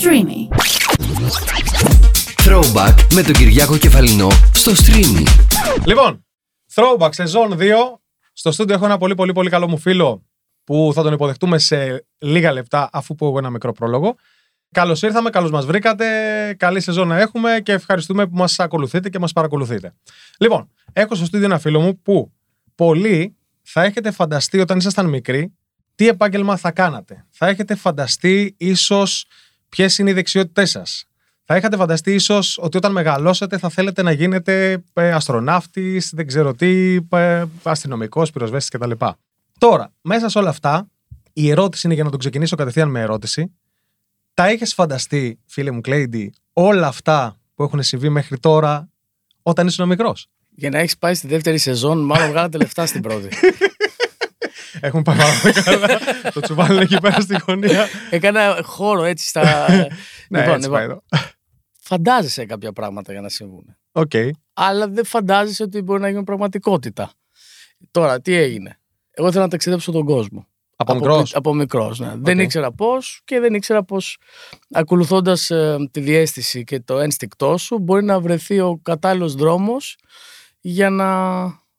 Streamy. Throwback με τον Κυριάκο Κεφαλινό στο Streamy. Λοιπόν, Throwback σεζόν 2. Στο στούντιο έχω ένα πολύ πολύ πολύ καλό μου φίλο που θα τον υποδεχτούμε σε λίγα λεπτά αφού πω εγώ ένα μικρό πρόλογο. Καλώς ήρθαμε, καλώς μας βρήκατε. Καλή σεζόν να έχουμε και ευχαριστούμε που μας ακολουθείτε και μας παρακολουθείτε. Λοιπόν, έχω στο στούντιο ένα φίλο μου που πολλοί θα έχετε φανταστεί όταν ήσασταν μικροί τι επάγγελμα θα κάνατε. Θα έχετε φανταστεί ίσως ποιες είναι οι δεξιότητές σας; Θα είχατε φανταστεί ίσως ότι όταν μεγαλώσετε θα θέλετε να γίνετε ε, αστροναύτης, δεν ξέρω τι, ε, αστυνομικός, πυροσβέστης κτλ. Τώρα, μέσα σε όλα αυτά, η ερώτηση είναι για να τον ξεκινήσω κατευθείαν με ερώτηση. Τα είχες φανταστεί, φίλε μου Κλέιντι, όλα αυτά που έχουν συμβεί μέχρι τώρα όταν ήσουν μικρός; Για να έχεις πάει στη δεύτερη σεζόν, μάλλον βγάλατε λεφτά στην πρώτη. Έχουμε πάει πάρα πολύ καλά. το τσουβάλι είναι εκεί πέρα στη γωνία. Έκανα χώρο έτσι στα. Ναι, Λοιπόν, έτσι λοιπόν, πάει εδώ. Φαντάζεσαι κάποια πράγματα για να συμβούν. Οκ. Αλλά δεν φαντάζεσαι ότι μπορεί να γίνουν πραγματικότητα. Τώρα, τι έγινε; Εγώ ήθελα να ταξιδέψω τον κόσμο. Από μικρός; Από μικρός, ναι. Δεν ήξερα πώς και δεν ήξερα πώς ακολουθώντας τη διαίσθηση και το ένστικτό σου μπορεί να βρεθεί ο κατάλληλος δρόμος για να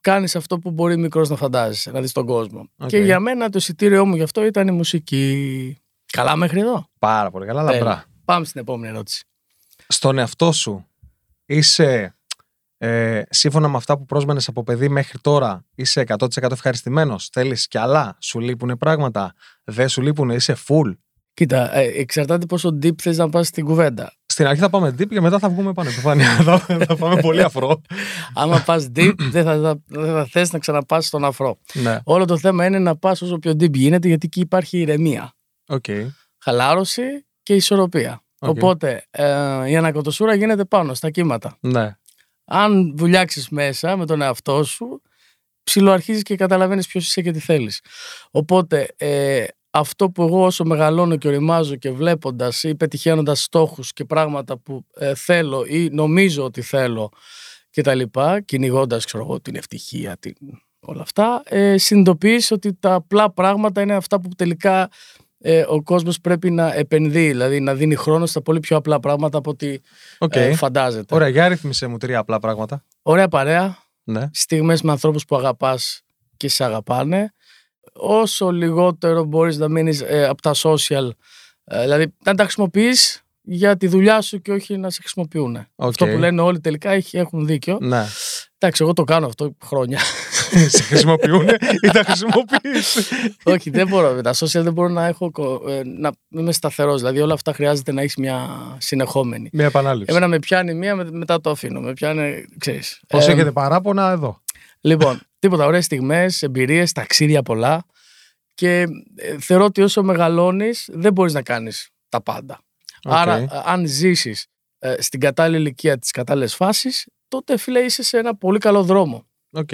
κάνεις αυτό που μπορεί μικρός να φαντάζεσαι, να δεις τον κόσμο. Οκ. Και για μένα το εισιτήριό μου γι' αυτό ήταν η μουσική. Καλά μέχρι εδώ. Πάρα πολύ καλά, λαμπρά. Τέλεια. Πάμε στην επόμενη ερώτηση. Στον εαυτό σου είσαι ε, σύμφωνα με αυτά που πρόσμενες από παιδί μέχρι τώρα είσαι 100% ευχαριστημένος; Θέλεις κι άλλα, σου λείπουν πράγματα; Δεν σου λείπουν, είσαι full; Κοίτα, ε, εξαρτάται πόσο deep θες να πας στην κουβέντα. Στην αρχή θα πάμε deep και μετά θα βγούμε πάνω επιφάνεια θα, θα πάμε πολύ αφρό Άμα πας deep, δεν θα, θα, δεν θα θες να ξαναπάς στον αφρό. ναι, Όλο το θέμα είναι να πας όσο πιο deep γίνεται, γιατί εκεί υπάρχει ηρεμία, οκ χαλάρωση και ισορροπία. Οκ. Οπότε ε, η ανακατωσούρα γίνεται πάνω στα κύματα. ναι, Αν βουλιάξεις μέσα με τον εαυτό σου, ψιλοαρχίζεις και καταλαβαίνεις ποιος είσαι και τι θέλεις. Οπότε ε, αυτό που εγώ όσο μεγαλώνω και οριμάζω και βλέποντας ή πετυχαίνοντας στόχους και πράγματα που ε, θέλω ή νομίζω ότι θέλω και τα λοιπά, κυνηγώντας ξέρω εγώ την ευτυχία, την, όλα αυτά, ε, συνειδητοποιείς ότι τα απλά πράγματα είναι αυτά που τελικά ε, ο κόσμος πρέπει να επενδύει, δηλαδή να δίνει χρόνο στα πολύ πιο απλά πράγματα από ό,τι οκ ε, φαντάζεται. ωραία, για αρίθμησέ μου τρία απλά πράγματα Ωραία παρέα, ναι, στιγμές με ανθρώπους που αγαπάς και σε αγαπάνε. Όσο λιγότερο μπορείς να μείνεις ε, από τα social, ε, δηλαδή να τα χρησιμοποιείς για τη δουλειά σου και όχι να σε χρησιμοποιούν. οκ Αυτό που λένε όλοι τελικά έχει- έχουν δίκιο. ναι, Εντάξει, εγώ το κάνω αυτό χρόνια. σε χρησιμοποιούν ή τα χρησιμοποιείς; Όχι, δεν μπορώ. Με τα social δεν μπορώ να, έχω, κο- ε, να είμαι σταθερός. Δηλαδή όλα αυτά χρειάζεται να έχεις μια συνεχόμενη. μια επανάληψη Εμένα με πιάνει μία, με- μετά το αφήνω. Με πιάνει, ξέρεις. Πώς Ε, έχετε παράπονα εδώ; Λοιπόν, τίποτα, ωραίες στιγμές, εμπειρίες, ταξίδια πολλά και ε, θεωρώ ότι όσο μεγαλώνεις δεν μπορείς να κάνεις τα πάντα. Οκ. Άρα ε, αν ζήσεις ε, στην κατάλληλη ηλικία τις κατάλληλες φάσεις, τότε φίλε είσαι σε ένα πολύ καλό δρόμο. οκ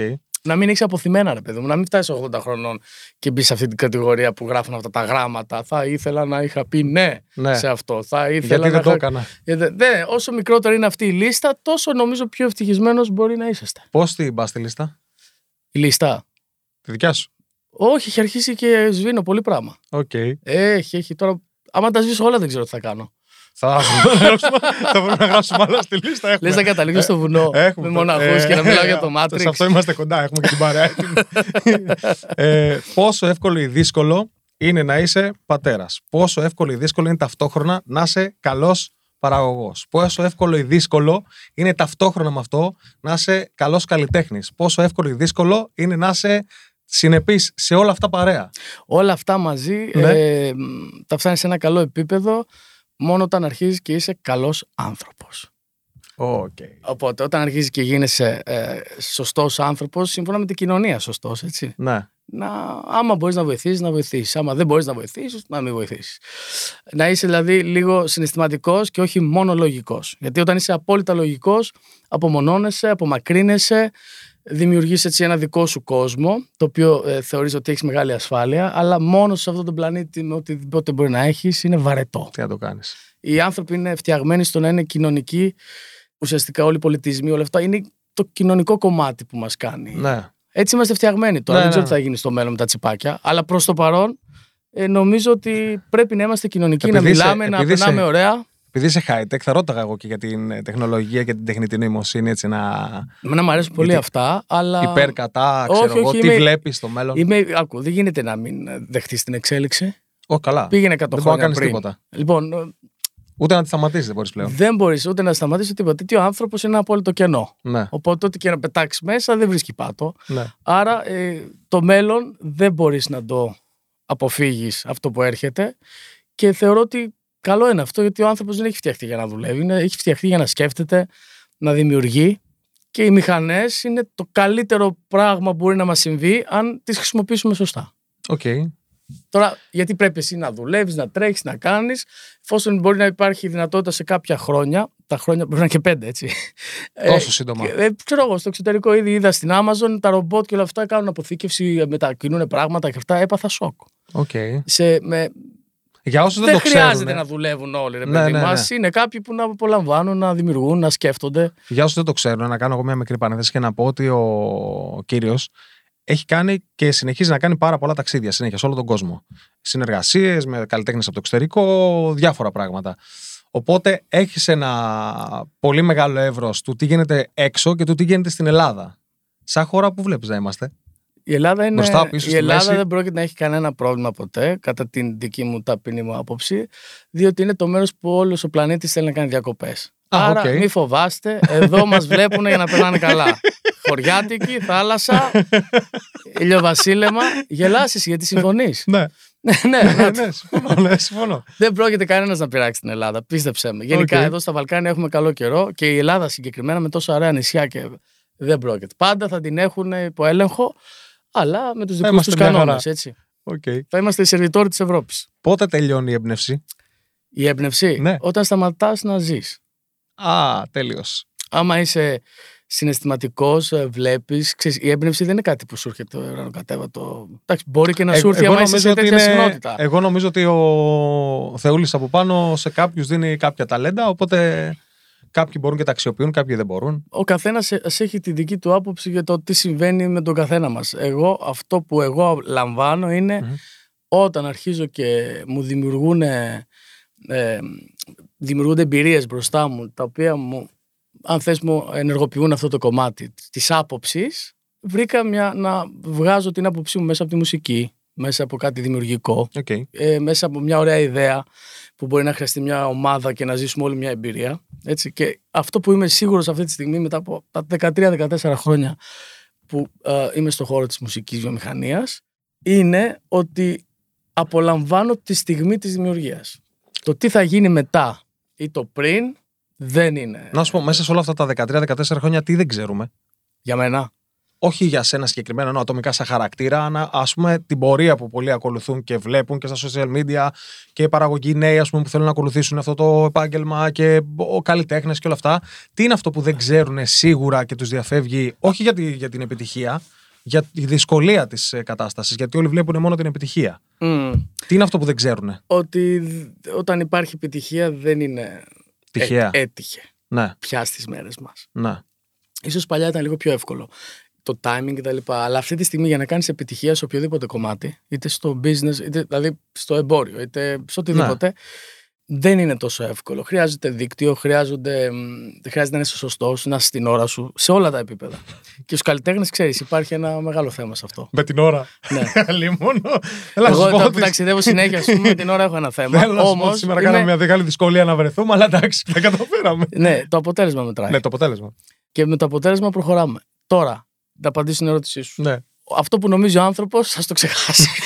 Να μην έχεις απωθημένα, ρε παιδί μου, να μην φτάσεις 80 χρονών και μπεις σε αυτή την κατηγορία που γράφουν αυτά τα γράμματα. Θα ήθελα να είχα πει ναι, ναι, σε αυτό. Θα ήθελα γιατί να δεν το είχα- έκανα; Γιατί- ναι, όσο μικρότερη είναι αυτή η λίστα, τόσο νομίζω πιο ευτυχισμένος μπορεί να είσαστε. πώς την πας στη λίστα; Η λίστα. τη δικιά σου; Όχι, έχει αρχίσει και σβήνω πολύ πράγμα. οκ Έχει, έχει. Τώρα, άμα τα σβήσω όλα, δεν ξέρω τι θα κάνω. Θα, γράψουμε, θα βρούμε να γράψουμε άλλα στη λίστα. Έχουμε. Λες να καταλήγω στο βουνό Έχουμε. με μοναχούς Ε, και να μιλάω για το Σε Matrix. αυτό είμαστε κοντά, έχουμε και την παρέα έτοιμη. ε, πόσο εύκολο ή δύσκολο είναι να είσαι πατέρας; Πόσο εύκολο ή δύσκολο είναι ταυτόχρονα να είσαι καλός παραγωγός; Πόσο εύκολο ή δύσκολο είναι ταυτόχρονα με αυτό να είσαι καλός καλλιτέχνης; Πόσο εύκολο ή δύσκολο είναι να είσαι συνεπής σε όλα αυτά παρέα; Όλα αυτά μαζί Ναι. ε, μ, τα φτάνεις σε ένα καλό επίπεδο μόνο όταν αρχίζεις και είσαι καλός άνθρωπος. ΟΚ. Οπότε, όταν αρχίζεις και γίνεσαι ε, σωστός άνθρωπος, σύμφωνα με την κοινωνία σωστός, έτσι. Ναι. Να, άμα μπορείς να βοηθήσεις, να βοηθήσεις. Άμα δεν μπορείς να βοηθήσεις, να μην βοηθήσεις. Να είσαι δηλαδή λίγο συναισθηματικός και όχι μόνο λογικός. Γιατί όταν είσαι απόλυτα λογικός, απομονώνεσαι, απομακρύνεσαι, δημιουργείς έτσι ένα δικό σου κόσμο, το οποίο ε, θεωρείς ότι έχεις μεγάλη ασφάλεια, αλλά μόνος σε αυτόν τον πλανήτη με οτιδήποτε μπορεί να έχεις είναι βαρετό. Τι να το κάνεις. Οι άνθρωποι είναι φτιαγμένοι στο να είναι κοινωνικοί, ουσιαστικά όλοι οι πολιτισμοί, όλα αυτά είναι το κοινωνικό κομμάτι που μας κάνει. Ναι. Έτσι είμαστε φτιαγμένοι τώρα. Ναι, δεν ξέρω ναι. τι θα γίνει στο μέλλον με τα τσιπάκια. Αλλά προς το παρόν Ε, νομίζω ότι πρέπει να είμαστε κοινωνικοί, να Επειδή είσαι- μιλάμε, να επειδή είσαι- περνάμε ωραία. Επειδή είσαι high tech, θα ρώταγα εγώ και για την ε, τεχνολογία και την τεχνητή νοημοσύνη, έτσι να. Εμένα μου αρέσουν πολύ Γιατί αυτά, αλλά. Υπέρ, κατά, Όχι, ξέρω εγώ, όχι, τι είμαι- βλέπεις στο μέλλον. Είμαι, άκου, δεν γίνεται να μην δεχτείς την εξέλιξη. Ω, καλά. Πήγαινε 100 δεν μπορεί να χρόνια κάνεις πριν. τίποτα. Λοιπόν, ε, Ούτε να τη σταματήσεις δεν μπορείς πλέον. δεν μπορείς ούτε να σταματήσεις τίποτα. Γιατί ο άνθρωπος είναι ένα απόλυτο κενό. Ναι, Οπότε, ό,τι και να πετάξεις μέσα δεν βρίσκει πάτο. ναι. Άρα, ε, το μέλλον δεν μπορείς να το αποφύγεις αυτό που έρχεται. Και θεωρώ ότι καλό είναι αυτό, γιατί ο άνθρωπος δεν έχει φτιαχτεί για να δουλεύει. Είναι, έχει φτιαχτεί για να σκέφτεται, να δημιουργεί. Και οι μηχανές είναι το καλύτερο πράγμα που μπορεί να μας συμβεί αν τις χρησιμοποιήσουμε σωστά. ΟΚ. Τώρα, γιατί πρέπει εσύ να δουλεύεις, να τρέχεις, να κάνεις, εφόσον μπορεί να υπάρχει δυνατότητα σε κάποια χρόνια, τα χρόνια μπορεί να είναι και πέντε, έτσι. Τόσο σύντομα. και, ε, ξέρω εγώ, στο εξωτερικό ήδη είδα στην Amazon τα ρομπότ και όλα αυτά κάνουν αποθήκευση, μετακινούν πράγματα και αυτά. Έπαθα σοκ. ΟΚ. Σε, με, Για όσους δεν, δεν το χρειάζεται ξέρουν. να δουλεύουν όλοι, ρε Ναι, παιδί ναι, μας. Είναι κάποιοι που να απολαμβάνουν, να δημιουργούν, να σκέφτονται. Για όσους δεν το ξέρουν, να κάνω εγώ μια μικρή παρένθεση και να πω ότι ο κύριος έχει κάνει και συνεχίζει να κάνει πάρα πολλά ταξίδια συνέχεια σε όλο τον κόσμο. Συνεργασίες με καλλιτέχνες από το εξωτερικό, διάφορα πράγματα. Οπότε έχεις ένα πολύ μεγάλο εύρος του τι γίνεται έξω και του τι γίνεται στην Ελλάδα. Σαν χώρα που βλέπεις να είμαστε. Η Ελλάδα, είναι, Μπροστά, πίσω, η στη Ελλάδα μέση. δεν πρόκειται να έχει κανένα πρόβλημα ποτέ, κατά την δική μου ταπεινή μου άποψη, διότι είναι το μέρος που όλος ο πλανήτης θέλει να κάνει διακοπές. Α, Άρα ΟΚ. μη φοβάστε, εδώ μας βλέπουν για να περνάνε καλά. Χωριάτικη, θάλασσα, ηλιοβασίλεμα. Γελάς εσύ γιατί συμφωνείς. Ναι, ναι, ναι, να το- ναι, συμφωνώ. Ναι, συμφωνώ. δεν πρόκειται κανένας να πειράξει την Ελλάδα. Πίστεψέ με. Γενικά ΟΚ. εδώ στα Βαλκάνια έχουμε καλό καιρό και η Ελλάδα συγκεκριμένα με τόσα ωραία νησιά και δεν πρόκειται. Πάντα θα την έχουν υπό έλεγχο, αλλά με τους δικούς είμαστε τους μια χαρά. κανόνες. Έτσι. ΟΚ. Θα είμαστε οι σερβιτόροι της Ευρώπης. Πότε τελειώνει η έμπνευση; Η έμπνευση, Ναι. όταν σταματάς να ζεις. Α, τέλειος. Άμα είσαι συναισθηματικός, βλέπεις. Η έμπνευση δεν είναι κάτι που σου έρχεται ουρανοκατέβατο. Εντάξει, μπορεί και να σου έρθει άμα είσαι σε τέτοια συχνότητα. εγώ νομίζω ότι ο Θεούλης από πάνω σε κάποιους δίνει κάποια ταλέντα, οπότε κάποιοι μπορούν και τα αξιοποιούν, κάποιοι δεν μπορούν. ο καθένας έχει τη δική του άποψη για το τι συμβαίνει με τον καθένα μας. Εγώ, αυτό που εγώ λαμβάνω είναι Μμμ. όταν αρχίζω και μου δημιουργούν. Ε, δημιουργούνται εμπειρίες μπροστά μου, τα οποία μου, αν θες μου, ενεργοποιούν αυτό το κομμάτι της άποψης. Βρήκα μια, να βγάζω την άποψή μου μέσα από τη μουσική, μέσα από κάτι δημιουργικό, ΟΚ. ε, μέσα από μια ωραία ιδέα που μπορεί να χρειαστεί μια ομάδα και να ζήσουμε όλη μια εμπειρία. Έτσι. Και αυτό που είμαι σίγουρος αυτή τη στιγμή μετά από τα 13-14 χρόνια που ε, είμαι στο χώρο της μουσικής βιομηχανίας είναι ότι απολαμβάνω τη στιγμή της δημιουργίας. Το τι θα γίνει μετά ή το πριν δεν είναι Να σου πω, μέσα σε όλα αυτά τα 13-14 χρόνια τι δεν ξέρουμε. για μένα. Όχι για σένα συγκεκριμένα, ενώ ατομικά σαν χαρακτήρα, αλλά ας πούμε την πορεία που πολλοί ακολουθούν και βλέπουν και στα social media και οι παραγωγοί νέοι ας πούμε, που θέλουν να ακολουθήσουν αυτό το επάγγελμα και ο καλλιτέχνες και όλα αυτά. Τι είναι αυτό που δεν ξέρουν σίγουρα και τους διαφεύγει, όχι για, τη- για την επιτυχία, για τη δυσκολία της κατάστασης, γιατί όλοι βλέπουν μόνο την επιτυχία. Μμ. Τι είναι αυτό που δεν ξέρουν, Ότι δ- όταν υπάρχει επιτυχία δεν είναι Τυχαία. ε, έτυχε Ναι, πια στις μέρες μας. ναι. Ίσως παλιά ήταν λίγο πιο εύκολο το timing κτλ. Αλλά αυτή τη στιγμή για να κάνεις επιτυχία σε οποιοδήποτε κομμάτι, είτε στο business, είτε δηλαδή στο εμπόριο, είτε σε οτιδήποτε, δεν είναι τόσο εύκολο. Χρειάζεται δίκτυο, χρειάζονται, μ, χρειάζεται να είσαι σωστός, να είσαι στην ώρα σου, σε όλα τα επίπεδα. και στους καλλιτέχνες, ξέρεις, υπάρχει ένα μεγάλο θέμα σε αυτό. Με την ώρα. ναι. Λίμωνο. Έλα, Εγώ σου πω τώρα που ότι- ταξιδεύω συνέχεια, ας πούμε, την ώρα έχω ένα θέμα. Θέλω να σου πω Όμως. ότι σήμερα κάναμε μια μεγάλη δυσκολία να βρεθούμε, αλλά εντάξει, τα καταφέραμε. Ναι, το αποτέλεσμα μετράει. Ναι, το αποτέλεσμα. Και με το αποτέλεσμα προχωράμε. Τώρα, να απαντήσω στην ερώτησή σου. Ναι. αυτό που νομίζει ο άνθρωπος, θα το ξεχάσει.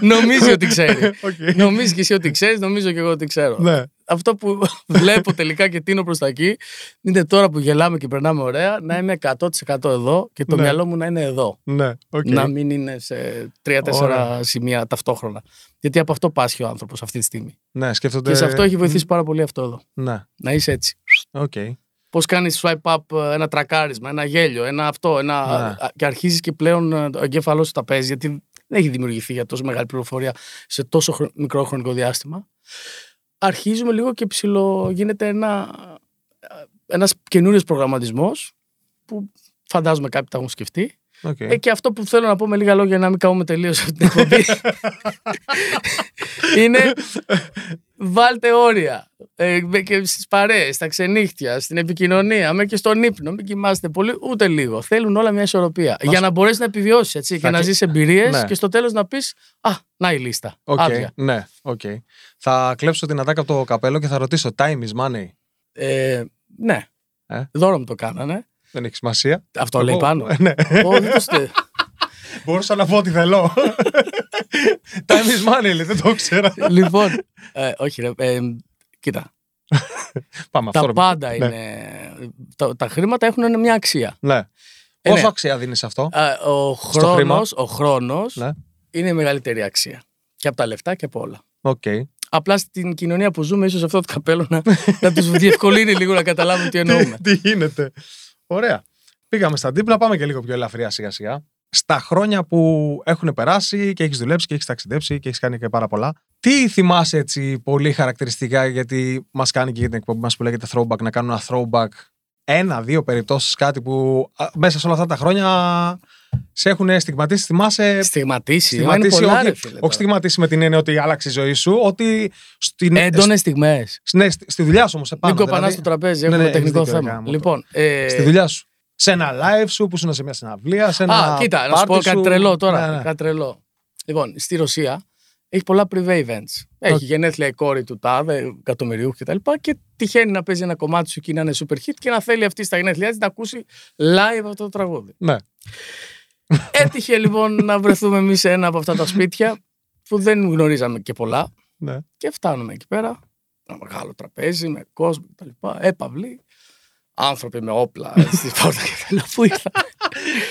νομίζει ότι ξέρει. ΟΚ. νομίζει και εσύ ότι ξέρεις, νομίζω και εγώ ότι ξέρω. Ναι. Αυτό που βλέπω τελικά και τείνω προς τα εκεί είναι τώρα που γελάμε και περνάμε ωραία να είμαι 100% εδώ και το Ναι. μυαλό μου να είναι εδώ. Ναι, ΟΚ. Να μην είναι σε τρία-τέσσερα Ωραία. σημεία ταυτόχρονα. Γιατί από αυτό πάσχει ο άνθρωπος αυτή τη στιγμή. Ναι, σκέφτονται. Και σε αυτό έχει βοηθήσει πάρα πολύ αυτό εδώ. Ναι, Να είσαι έτσι. ΟΚ. Πώς κάνεις swipe up ένα τρακάρισμα, ένα γέλιο, ένα αυτό. Ένα... Ναι. α- Και αρχίζεις και πλέον ε, ο εγκέφαλός σου τα παίζει, γιατί δεν έχει δημιουργηθεί για τόσο μεγάλη πληροφορία σε τόσο χρο- μικρό χρονικό διάστημα. Αρχίζουμε λίγο και ψηλό γίνεται ένα ένας καινούριος προγραμματισμός που φαντάζομαι κάποιοι τα έχουν σκεφτεί ΟΚ. Ε, και αυτό που θέλω να πω με λίγα λόγια να μην καούμε τελείως αυτή την εκπομπή. είναι βάλτε όρια. Ε, με και στις παρέες, στα ξενύχτια, στην επικοινωνία, με και στον ύπνο. Μην κοιμάστε πολύ, ούτε λίγο. Θέλουν όλα μια ισορροπία. Για να μπορέσεις να επιβιώσεις έτσι και Θα να κλει- ζήσει εμπειρίες Ναι. και στο τέλος να πεις Α, να η λίστα. ΟΚ, Άδεια. Ναι, οκ. Θα κλέψω την ατάκα από το καπέλο και θα ρωτήσω time is money. Ε, ναι. Ε; Δώρο μου το κάνανε. Δεν έχει σημασία. Αυτό λέει Εγώ- πάνω. Ναι. Ω, δεν το στε- Μπορούσα να πω ό,τι θέλω. time is money, λέει, δεν το ήξερα. λοιπόν, ε, όχι ρε, ε, κοίτα, Πάμε αυτό. τα ρε. πάντα Ναι. είναι, τα, τα χρήματα έχουν μια αξία. Ναι. Ε, Πόσο ναι. αξία δίνεις αυτό; Α, ο χρήμα; χρόνος, ο χρόνος Ναι. είναι η μεγαλύτερη αξία. Και από τα λεφτά και από όλα. ΟΚ. Απλά στην κοινωνία που ζούμε, ίσως αυτό το καπέλο να, να τους διευκολύνει λίγο να καταλάβουν τι εννοούμε. Τι γίνεται. Ωραία. Πήγαμε στα δίπλα, πάμε και λίγο πιο ελαφριά σιγά σιγά. Στα χρόνια που έχουν περάσει και έχεις δουλέψει και έχεις ταξιδέψει και έχεις κάνει και πάρα πολλά. Τι θυμάσαι έτσι πολύ χαρακτηριστικά, γιατί μας κάνει και για την εκπομπή μας που λέγεται throwback, να κάνουμε ένα throwback. Ένα-δύο περιπτώσεις, κάτι που α, μέσα σε όλα αυτά τα χρόνια σε έχουν στιγματίσει. Θυμάσαι. Στιγματίσει. μα είναι Στιγματίσει, πολλά, όχι, ρε φίλε. όχι στιγματίσει με την έννοια ότι άλλαξε η ζωή σου, ότι στην, Έντονες στιγμές. ναι, στη, στη δουλειά σου όμως επάνω. Μην κοπανάς δηλαδή, στο τραπέζι, Ναι, έχουμε ναι, τεχνικό έχεις δίκιο, θέμα. ρε, γαμώτο. Λοιπόν, ε, Στη δουλειά σου. Σε ένα live σου που ήσουν σε μια συναυλία, σε ένα. Α, κοίτα, να σου πω πάρτι κάτι σου. τρελό τώρα. Ναι, ναι. Κάτι τρελό. Λοιπόν, στη Ρωσία έχει πολλά privé events. Έχει ΟΚ. γενέθλια η κόρη του τάδε, εκατομμυριούχου κτλ. Και, και τυχαίνει να παίζει ένα κομμάτι σου και να είναι super hit και να θέλει αυτή στα γενέθλιά της να ακούσει live αυτό το τραγούδι. Ναι. Έτυχε λοιπόν να βρεθούμε εμείς σε ένα από αυτά τα σπίτια που δεν γνωρίζαμε και πολλά. ναι. Και φτάνουμε εκεί πέρα. Ένα μεγάλο τραπέζι με κόσμο κτλ. Έπαυλη. Άνθρωποι με όπλα στη πόρτα και λέω πού ήρθα.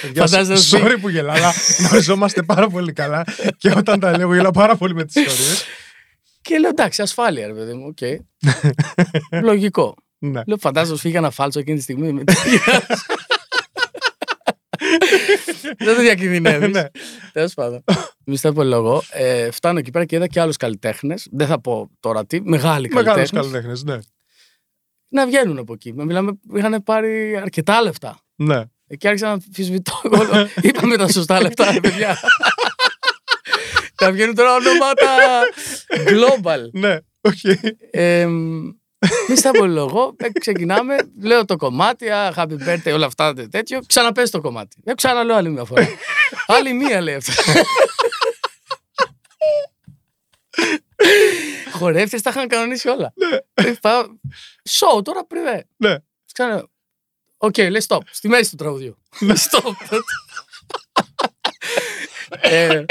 Παιδιά, Φαντάζεσαι να σου πει- Sorry που γελάω, αλλά γνωριζόμαστε πάρα πολύ καλά και όταν τα λέω γελάω πάρα πολύ με τις ιστορίες. Και λέω εντάξει, ασφάλεια, ρε παιδί μου. ΟΚ. Λογικό. ναι. Λέω φαντάζομαι φύγα ένα φάλτσο εκείνη τη στιγμή. με- Δεν το διακινδυνεύεις. Ναι. Τέλος πάντων. Μισθά πολύ λόγο. Ε, φτάνω εκεί πέρα και είδα και άλλους καλλιτέχνες. Δεν θα πω τώρα τι. Μεγάλοι Μεγάλο καλλιτέχνες. καλλιτέχνες, ναι. Να βγαίνουν από εκεί. Με Μιλάμε, είχαν πάρει αρκετά λεφτά. ναι. Εκεί άρχισα να αμφισβητώ. Εγώ λέω, Είπαμε τα σωστά λεφτά, ρε παιδιά. Θα βγαίνουν τώρα ονόματα global. Ναι, οκ. Ε, μη στα πολυλογώ, ε, ξεκινάμε, λέω το κομμάτι, α, happy birthday, όλα αυτά τε- τέτοιο, ξαναπες το κομμάτι. Ε, ξαναλέω άλλη μια φορά. άλλη μία λέει αυτό. Χορεύτες τα είχαν κανονίσει όλα. Ε, πάω, Show τώρα πριβέ. Ναι. Ξαναλέω. Οκ, λέει stop. Στη μέση του τραγουδιού. stop. ε,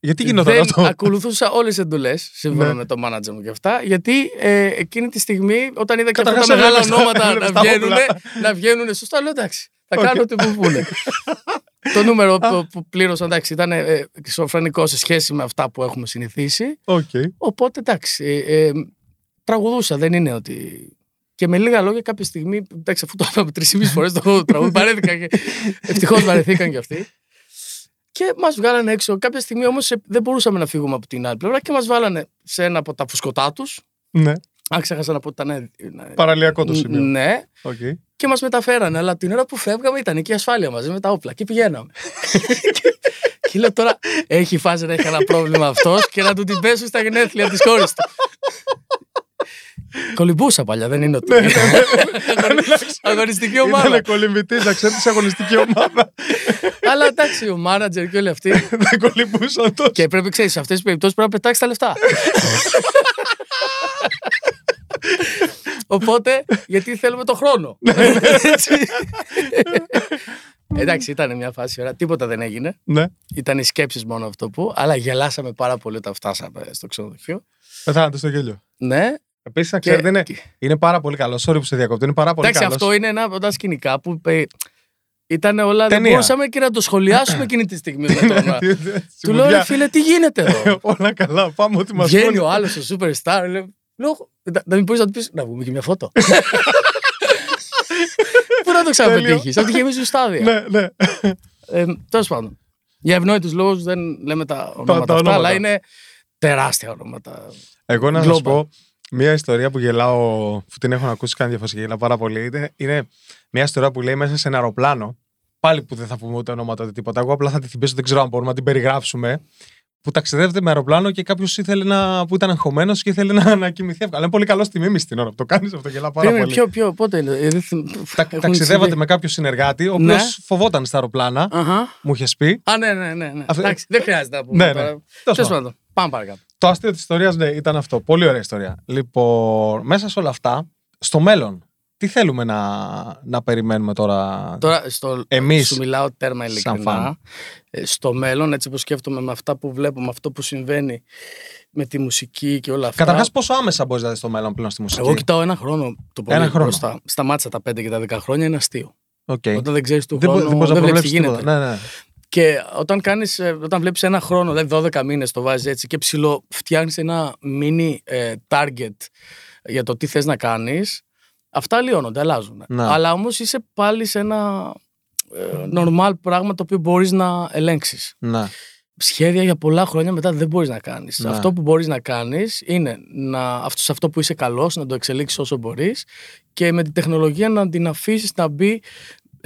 Γιατί γινόταν δεν αυτό; ακολουθούσα όλες τις εντολές, σύμφωνα Ναι. με το μάνατζερ μου και αυτά, γιατί ε, εκείνη τη στιγμή, όταν είδα και αυτά Καταρχάς τα μεγάλα έβλεπες τα- ονόματα να έβλεπες τα βγαίνουν, όπλα. να βγαίνουν σωστά, λέω εντάξει, θα Οκ. κάνω ό,τι μου πούνε. το νούμερο που, που πλήρωσα, εντάξει, ήταν ε, εξωφρενικό σε σχέση με αυτά που έχουμε συνηθίσει. Οκ. Οπότε εντάξει, ε, ε, τραγουδούσα, δεν είναι ότι. Και με λίγα λόγια, κάποια στιγμή, εντάξει, αφού το είπαμε τρεις φορές το τραγούδι, βαρέθηκα και ευτυχώς βαρεθήκαν κι αυτοί. Και μας βγάλανε έξω. Κάποια στιγμή όμως δεν μπορούσαμε να φύγουμε από την άλλη πλευρά και μας βάλανε σε ένα από τα φουσκωτά τους. Ναι. Αν ξέχασα να πω ότι ήταν. ε, Παραλιακό το σημείο. Ναι, Οκ. και μας μεταφέρανε. Αλλά την ώρα που φεύγαμε ήταν εκεί η ασφάλεια μαζί με τα όπλα και πηγαίναμε. και, και λέω τώρα, έχει φάση να έχει ένα πρόβλημα αυτός και να του την πέσουν στα γενέθλια της κόρης του. Κολυμπούσα παλιά, δεν είναι ότι. Αγωνιστική ομάδα. Ήταν κολυμπητής, να ξέρεις σε αγωνιστική ομάδα. Αλλά εντάξει, ο μάνατζερ και όλοι αυτοί. Δεν κολυμπούσαν τόσο. Και πρέπει, ξέρεις, σε αυτές τις περιπτώσεις πρέπει να πετάξεις τα λεφτά. Οπότε, γιατί θέλουμε το χρόνο. Έτσι. Εντάξει, ήταν μια φάση ωραία. Τίποτα δεν έγινε. Ναι. Ήταν οι σκέψεις μόνο αυτό που. Αλλά γελάσαμε πάρα πολύ όταν φτάσαμε στο ξενοδοχείο. Πεθάνατε στο γέλιο. Ναι. Επίσης, να Και- ξέρετε, είναι, και- είναι πάρα πολύ καλό. Sorry που σε διακόπτω. Είναι πάρα πολύ Εντάξει, καλός. αυτό είναι ένα από τα σκηνικά που ε, ήταν όλα. Δεν Ταινία. μπορούσαμε και να το σχολιάσουμε εκείνη τη στιγμή. με τον- Του λέω, ρε φίλε, τι γίνεται εδώ; Όλα καλά. Πάμε ό,τι μας Βγαίνει ο άλλος ο superstar. Λέω, λέω, να να μην μπορείς να του πεις να βγούμε και μια φώτο. Πού να το ξαναπετύχεις, από τη γεμίζουν στάδια. Ναι, ναι. Ε, Τέλος πάντων. Για ευνόητους λόγους δεν λέμε τα ονόματα αυτά, ονόματα. αλλά είναι τεράστια ονόματα. Εγώ να σας Global. πω μια ιστορία που γελάω, που την έχω ακούσει κάνει διαφορετική, γελάω πάρα πολύ. Είναι, είναι μια ιστορία που λέει μέσα σε ένα αεροπλάνο. Πάλι που δεν θα πούμε ούτε ονόματα ούτε τίποτα. Εγώ απλά θα τη θυμίσω, δεν ξέρω αν μπορούμε να την περιγράψουμε. Που ταξιδεύεται με αεροπλάνο και κάποιος ήθελε να. που ήταν αγχωμένος και ήθελε να, να κοιμηθεί εύκολα. Είναι πολύ καλό στη μίμηση την ώρα που το κάνεις αυτό, γελά πάρα Περίμενε, πολύ. ποιο, ποιο, πότε είναι. ε, δεν θυμ- Τα, έχουν ταξιδεύατε συμβεί. με κάποιο συνεργάτη, ο οποίος Ναι. φοβόταν στα αεροπλάνα, Αχα. μου είχες πει. Α, ναι, ναι, ναι. ναι. Αυτό- Εντάξει, δεν χρειάζεται να πούμε. Ναι, ναι. τώρα. Τέλος Τέλος πάντων. πάντων. Πάμε παρακάτω. Το αστείο της ιστορίας ναι, ήταν αυτό. Πολύ ωραία ιστορία. Λοιπόν, μέσα σε όλα αυτά, στο μέλλον, τι θέλουμε να, να περιμένουμε τώρα; Τώρα στο, Εμείς, σου μιλάω τέρμα σαν ειλικρινά. φαν. Ε, Στο μέλλον, έτσι όπως σκέφτομαι με αυτά που βλέπω, με αυτό που συμβαίνει με τη μουσική και όλα αυτά. Καταρχάς, πόσο άμεσα μπορείς να δεις το μέλλον πλέον στη μουσική; εγώ κοιτάω ένα χρόνο το πολύ Ένα χρόνο. μπροστά. Σταμάτησα τα 5 και τα 10 χρόνια, είναι αστείο. Οκ. Όταν δεν ξέρεις του Δεν, μπο- χρόνου, δεν μπορείς να δεν βλέπεις τι προβλέψει γίνεται. τίποτα. Ναι, ναι. Και όταν, κάνεις, ε, όταν βλέπεις ένα χρόνο, δηλαδή 12 μήνες το βάζεις έτσι και ψιλοφτιάχνεις ένα mini ε, target για το τι θες να κάνεις, αυτά αλλοιώνονται, αλλάζουν. Ναι. Αλλά όμως είσαι πάλι σε ένα ε, normal πράγμα το οποίο μπορείς να ελέγξεις. ναι. Σχέδια για πολλά χρόνια μετά δεν μπορείς να κάνεις. Ναι. Αυτό που μπορείς να κάνεις είναι να, αυτό, σε αυτό που είσαι καλός να το εξελίξεις όσο μπορείς και με την τεχνολογία να την αφήσεις να μπει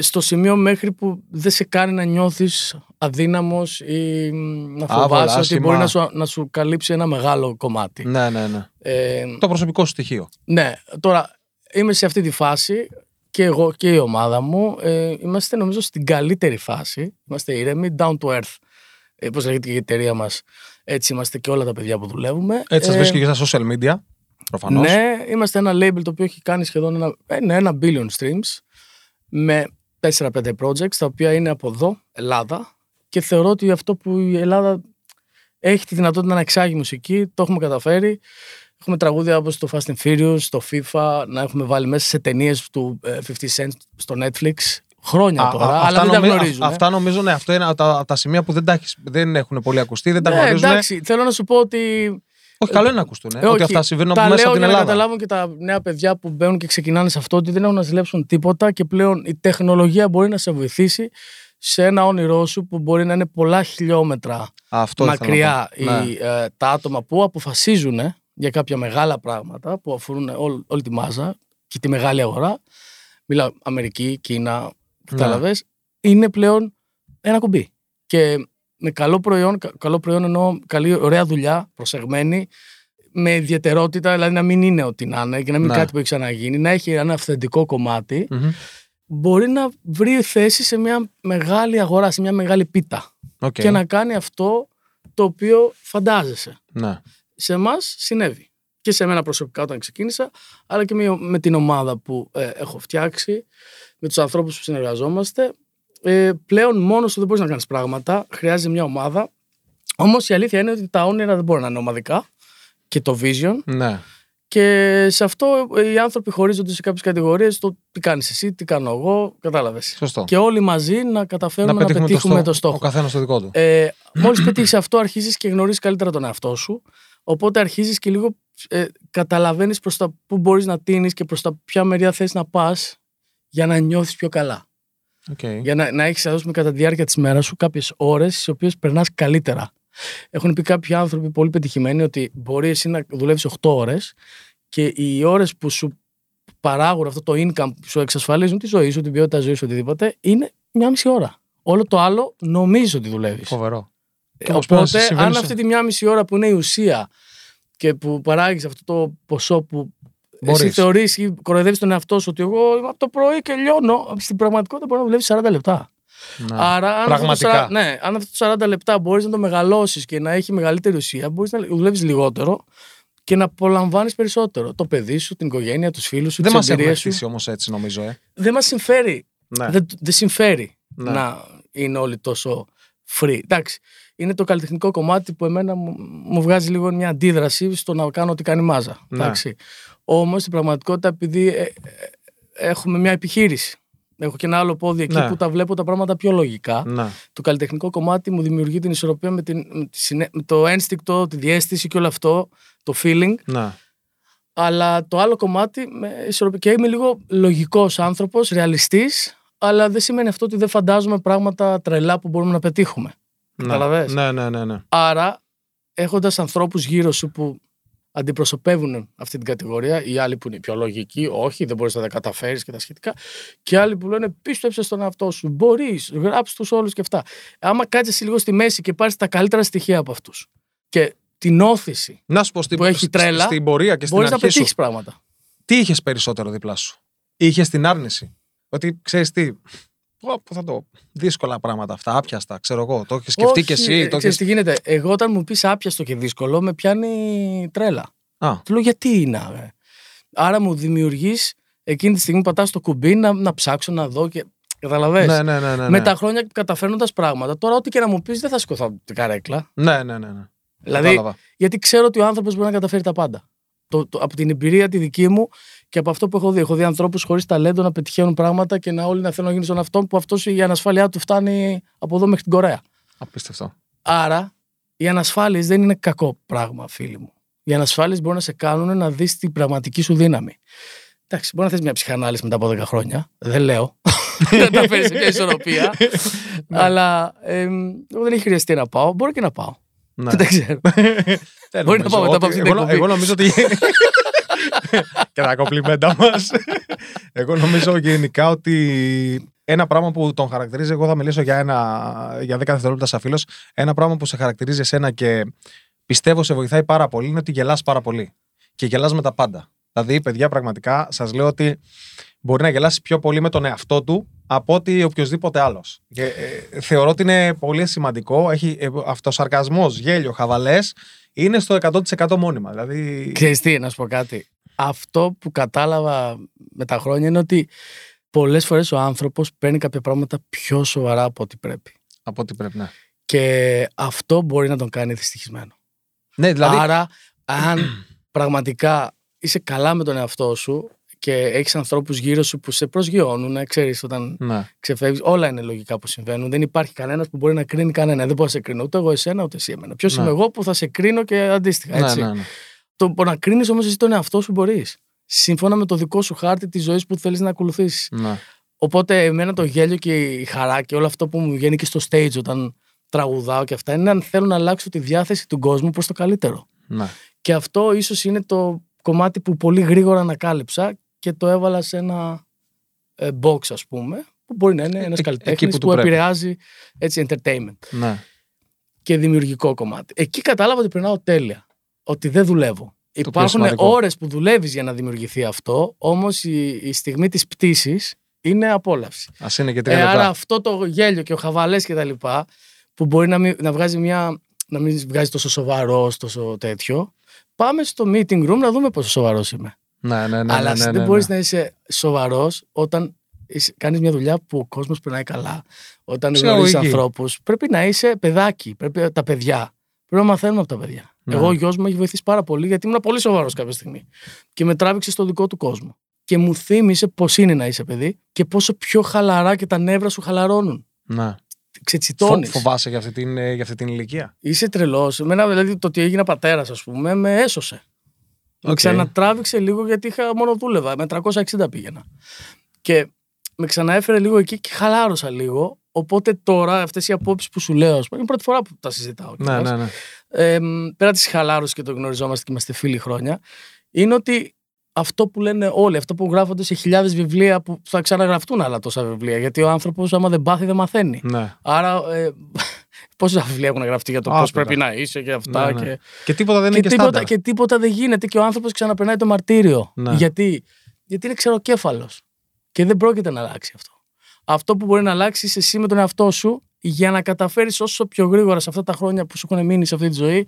στο σημείο μέχρι που δεν σε κάνει να νιώθεις αδύναμος ή μ, να Άβολα, φοβάσαι ότι άσχημα. μπορεί να σου, να σου καλύψει ένα μεγάλο κομμάτι. ναι, ναι, ναι. Ε, Το προσωπικό σου στοιχείο. ναι, τώρα είμαι σε αυτή τη φάση και εγώ και η ομάδα μου. Ε, είμαστε νομίζω στην καλύτερη φάση. Είμαστε ήρεμοι, down to earth. Ε, πώς λέγεται και η εταιρεία μας. Έτσι είμαστε και όλα τα παιδιά που δουλεύουμε. Έτσι σας Ε, βρίσκει και στα social media. Προφανώς. ναι, είμαστε ένα label το οποίο έχει κάνει σχεδόν ένα, ε, ναι, ένα billion streams με 4-5 projects τα οποία είναι από εδώ, Ελλάδα και θεωρώ ότι αυτό που η Ελλάδα έχει τη δυνατότητα να εξάγει μουσική, το έχουμε καταφέρει. Έχουμε τραγούδια όπως το Fast and Furious, το FIFA, να έχουμε βάλει μέσα σε ταινίες του ε, 50 Cent στο Netflix. Χρόνια Α, τώρα, α, αλλά αυτά, δεν τα νομι- γνωρίζουν. α- αυτά νομίζω, ναι, αυτό είναι από τα, από τα σημεία που δεν, τα έχεις- δεν έχουν πολύ ακουστεί, δεν τα ναι, γνωρίζουν. εντάξει, θέλω να σου πω ότι Όχι, καλό είναι να ακουστούν. Ε, ότι όχι. αυτά συμβαίνουν τα από μέσα λέω από την για να Ελλάδα. καταλάβουν και τα νέα παιδιά που μπαίνουν και ξεκινάνε σε αυτό ότι δεν έχουν να ζηλέψουν τίποτα και πλέον η τεχνολογία μπορεί να σε βοηθήσει σε ένα όνειρό σου που μπορεί να είναι πολλά χιλιόμετρα Αυτό ήθελα να μακριά πω. Ναι. οι, ε, τα άτομα που αποφασίζουν ε, για κάποια μεγάλα πράγματα που αφορούν όλη, όλη τη μάζα και τη μεγάλη αγορά. Μιλάω Αμερική, Κίνα, Ναι. κατάλαβες, είναι πλέον ένα κουμπί. Και με καλό προϊόν, κα- καλό προϊόν εννοώ καλή, ωραία δουλειά, προσεγμένη, με ιδιαιτερότητα, δηλαδή να μην είναι ό,τι να είναι και να μην Ναι. είναι κάτι που έχει ξαναγίνει, να έχει ένα αυθεντικό κομμάτι, Μμμ. μπορεί να βρει θέση σε μια μεγάλη αγορά, σε μια μεγάλη πίτα Οκ. και να κάνει αυτό το οποίο φαντάζεσαι. Ναι. Σε εμάς συνέβη. Και σε μένα προσωπικά όταν ξεκίνησα, αλλά και με, με την ομάδα που ε, έχω φτιάξει, με τους ανθρώπους που συνεργαζόμαστε. Ε, πλέον μόνος σου δεν μπορείς να κάνεις πράγματα, χρειάζεται μια ομάδα. Όμως η αλήθεια είναι ότι τα όνειρα δεν μπορούν να είναι ομαδικά και το vision. ναι. Και σε αυτό ε, οι άνθρωποι χωρίζονται σε κάποιες κατηγορίες, το τι κάνεις εσύ, τι κάνω εγώ, κατάλαβες. Σωστό. Και όλοι μαζί να καταφέρουμε να πετύχουμε, το, στό- στόχο. Ο καθένας το δικό του. Ε, Μόλις πετύχεις αυτό, αρχίζεις και γνωρίζεις καλύτερα τον εαυτό σου. Οπότε αρχίζεις και λίγο ε, καταλαβαίνεις προς τα πού μπορείς να τείνεις και προς τα ποια μεριά θες να πας για να νιώθεις πιο καλά. Οκ. Για να, να έχεις, ας πούμε, κατά τη διάρκεια της μέρας σου κάποιες ώρες τις οποίες περνάς καλύτερα. Έχουν πει κάποιοι άνθρωποι πολύ πετυχημένοι ότι μπορείς εσύ να δουλεύεις 8 ώρες και οι ώρες που σου παράγουν αυτό το income που σου εξασφαλίζουν τη ζωή σου, την ποιότητα ζωής σου, οτιδήποτε, είναι μια μισή ώρα. Όλο το άλλο νομίζεις ότι δουλεύεις. Φοβερό. Και Ε, όμως πρέπει να Οπότε, συμβαίνει αν σε- αυτή τη μία μισή ώρα που είναι η ουσία και που παράγεις αυτό το ποσό που Μπορείς. εσύ θεωρείς ή κοροϊδεύεις τον εαυτό σου ότι εγώ είμαι από το πρωί και λιώνω, στην πραγματικότητα μπορεί να δουλεύεις 40 λεπτά. Ναι. Άρα, αν αυτό, το, Πραγματικά. 40 ναι, αν αυτό το 40 λεπτά μπορείς να το μεγαλώσεις και να έχει μεγαλύτερη ουσία, μπορείς να δουλεύεις λιγότερο και να απολαμβάνεις περισσότερο. Το παιδί σου, την οικογένεια, τους φίλους σου, Δεν τις μας έχουν εμπειρίες σου. χτίσει όμως έτσι, νομίζω. Ε. Δεν μας συμφέρει Ναι. δεν, δεν συμφέρει Ναι. να είναι όλοι τόσο free. Εντάξει, είναι το καλλιτεχνικό κομμάτι που εμένα μου, μου βγάζει λίγο μια αντίδραση στο να κάνω ό,τι κάνει μάζα. Ναι. Εντάξει. Όμως στην πραγματικότητα επειδή ε, ε, έχουμε μια επιχείρηση έχω και ένα άλλο πόδι εκεί Ναι. που τα βλέπω τα πράγματα πιο λογικά. Ναι. Το καλλιτεχνικό κομμάτι μου δημιουργεί την ισορροπία με, την, με, τη συνέ- με το ένστικτο, τη διέστηση και όλο αυτό, το feeling. Ναι. Αλλά το άλλο κομμάτι με ισορροπία. Και είμαι λίγο λογικός άνθρωπος, ρεαλιστής, αλλά δεν σημαίνει αυτό ότι δεν φαντάζομαι πράγματα τρελά που μπορούμε να πετύχουμε. Ναι. Καταλαβες; Ναι, ναι, ναι, ναι. Άρα, έχοντας ανθρώπους γύρω σου που αντιπροσωπεύουν αυτή την κατηγορία. Οι άλλοι που είναι πιο λογικοί, όχι, δεν μπορείς να τα καταφέρεις και τα σχετικά. Και άλλοι που λένε πίστεψε στον εαυτό σου. Μπορείς, γράψει τους όλους και αυτά. Άμα κάτσεις λίγο στη μέση και πάρεις τα καλύτερα στοιχεία από αυτούς και την όθηση Να σου πω στην, που έχει τρέλα, στην πορεία και στην μπορείς να αρχή σου. πετύχει πράγματα. Τι είχες περισσότερο δίπλα σου; Είχες την άρνηση; Ότι ξέρεις τι. Πω, Πού θα το. Δύσκολα πράγματα αυτά, άπιαστα, ξέρω εγώ. Το έχεις σκεφτεί κι Όχι, εσύ. ε, Το ξέρεις έχεις... τι γίνεται. Εγώ όταν μου πεις άπιαστο και δύσκολο, με πιάνει τρέλα. Α, Του λέω γιατί είναι. ε; Άρα μου δημιουργείς εκείνη τη στιγμή πατάς το κουμπί να, να ψάξω να δω και. Καταλαβες; ναι, ναι, ναι, ναι, ναι. Με τα χρόνια καταφέρνοντας πράγματα. Τώρα, ό,τι και να μου πεις, δεν θα σηκωθώ από την καρέκλα. Ναι, ναι, ναι. ναι. Δηλαδή, Κατάλαβα. γιατί ξέρω ότι ο άνθρωπος μπορεί να καταφέρει τα πάντα. Το, το, από την εμπειρία τη δική μου και από αυτό που έχω δει. Έχω δει ανθρώπους χωρίς ταλέντο να πετυχαίνουν πράγματα και να όλοι να θέλουν να γίνουν στον αυτόν που αυτός η ανασφάλειά του φτάνει από εδώ μέχρι την Κορέα. Απίστευτο. Άρα, οι ανασφάλειες δεν είναι κακό πράγμα, φίλοι μου. Οι ανασφάλειες μπορούν να σε κάνουν να δεις την πραγματική σου δύναμη. Εντάξει, μπορεί να θες μια ψυχανάλυση μετά από 10 χρόνια. Δεν λέω. δεν τα φέρεις σε μια ισορροπία. αλλά εμ, εγώ δεν έχει χρειαστεί να πάω. Μπορεί και να πάω. Ναι. Δεν ξέρω. Δεν Μπορεί να νομίζω πάω μετά ότι- από αυτή την εγώ, εκπομπή. εγώ νομίζω ότι. και τα κομπλιμέντα μας. εγώ νομίζω γενικά ότι ένα πράγμα που τον χαρακτηρίζει, εγώ θα μιλήσω για, ένα, για 10 δευτερόλεπτα σαν φίλος. Ένα πράγμα που σε χαρακτηρίζει εσένα και πιστεύω σε βοηθάει πάρα πολύ είναι ότι γελάς πάρα πολύ. Και γελάς με τα πάντα. Δηλαδή, παιδιά, πραγματικά σας λέω ότι μπορεί να γελάσεις πιο πολύ με τον εαυτό του από ότι οποιοδήποτε άλλος. Ε, θεωρώ ότι είναι πολύ σημαντικό. Έχει ε, αυτοσαρκασμός, γέλιο, χαβαλές. Είναι στο 100% μόνιμα. Δηλαδή. Ξέρεις τι, να σου πω κάτι. Αυτό που κατάλαβα με τα χρόνια είναι ότι πολλές φορές ο άνθρωπος παίρνει κάποια πράγματα πιο σοβαρά από ό,τι πρέπει. Από ό,τι πρέπει, ναι. Και αυτό μπορεί να τον κάνει δυστυχισμένο. Ναι, δηλαδή. Άρα, αν πραγματικά είσαι καλά με τον εαυτό σου και έχεις ανθρώπους γύρω σου που σε προσγειώνουν, ξέρεις όταν Ναι. ξεφεύγεις, όλα είναι λογικά που συμβαίνουν. Δεν υπάρχει κανένας που μπορεί να κρίνει κανένα. Δεν μπορώ να σε κρίνω ούτε εγώ εσένα ούτε εσύ εμένα. Ποιος Ναι. είμαι εγώ που θα σε κρίνω και αντίστοιχα. Ναι, Έτσι. ναι, ναι. Το που να κρίνεις όμως εσύ τον εαυτό σου μπορείς. Σύμφωνα με το δικό σου χάρτη της ζωής που θέλεις να ακολουθήσεις. ναι. Οπότε, εμένα το γέλιο και η χαρά και όλο αυτό που μου βγαίνει και στο stage όταν τραγουδάω και αυτά είναι αν θέλω να αλλάξω τη διάθεση του κόσμου προς το καλύτερο. ναι. Και αυτό ίσως είναι το κομμάτι που πολύ γρήγορα ανακάλυψα και το έβαλα σε ένα ε, box, ας πούμε, που μπορεί να είναι Ε, ένας εκεί καλλιτέχνης που που, του πρέπει. επηρεάζει έτσι entertainment ναι. και δημιουργικό κομμάτι. Εκεί κατάλαβα ότι περνάω τέλεια. Ότι δεν δουλεύω. πιο Υπάρχουν σημαντικό. ώρες που δουλεύεις για να δημιουργηθεί αυτό, όμως η, η στιγμή της πτήσης είναι απόλαυση. Α είναι και τρία Ε, λεπτά. άρα αυτό το γέλιο και ο χαβαλές και τα λοιπά, που μπορεί να, μην, να βγάζει μια. να μην βγάζει τόσο σοβαρός, τόσο τέτοιο. Πάμε στο meeting room να δούμε πόσο σοβαρός είμαι. Ναι, ναι, ναι. Αλλά ναι, ναι, δεν ναι, μπορείς ναι. να είσαι σοβαρός όταν κάνεις μια δουλειά που ο κόσμος περνάει καλά. Όταν Ψυχαγωγική. γνωρίζεις ανθρώπους, πρέπει να είσαι παιδάκι. Πρέπει τα παιδιά. Πρέπει να μαθαίνουμε από τα παιδιά. Ναι. Εγώ ο γιος μου έχει βοηθήσει πάρα πολύ γιατί ήμουν πολύ σοβαρός κάποια στιγμή. Και με τράβηξε στο δικό του κόσμο. Και μου θύμισε πώς είναι να είσαι παιδί και πόσο πιο χαλαρά και τα νεύρα σου χαλαρώνουν. Ναι. Φο, Ξετσιτώνει. φοβάσαι για αυτή, την, ε, για αυτή την ηλικία. Είσαι τρελός. Εμένα δηλαδή το ότι έγινα πατέρας, ας πούμε, με έσωσε. Με Οκ. ξανατράβηξε λίγο γιατί είχα μόνο δούλευα. Με 360 πήγαινα. Και με ξαναέφερε λίγο εκεί και χαλάρωσα λίγο. Οπότε τώρα αυτές οι απόψεις που σου λέω, ας πούμε, είναι η πρώτη φορά που τα συζητάω. Ναι, κιόλας. ναι, ναι. Ε, πέρα της χαλάρωσης και το γνωριζόμαστε και είμαστε φίλοι χρόνια, είναι ότι αυτό που λένε όλοι, αυτό που γράφονται σε χιλιάδες βιβλία που θα ξαναγραφτούν άλλα τόσα βιβλία. Γιατί ο άνθρωπος, άμα δεν πάθει, δεν μαθαίνει. ναι. Άρα, ε, πόσα βιβλία έχουν γραφτεί για το πώς Άπειρα. πρέπει να είσαι και αυτά. Ναι, ναι. Και, Και τίποτα δεν και, είναι και τίποτα, στάνταρ. και τίποτα δεν γίνεται και ο άνθρωπος ξαναπερνάει το μαρτύριο. Ναι. Γιατί; Γιατί είναι ξεροκέφαλος. Και δεν πρόκειται να αλλάξει αυτό. Αυτό που μπορεί να αλλάξει είσαι εσύ με τον εαυτό σου για να καταφέρεις όσο πιο γρήγορα σε αυτά τα χρόνια που σου έχουν μείνει σε αυτή τη ζωή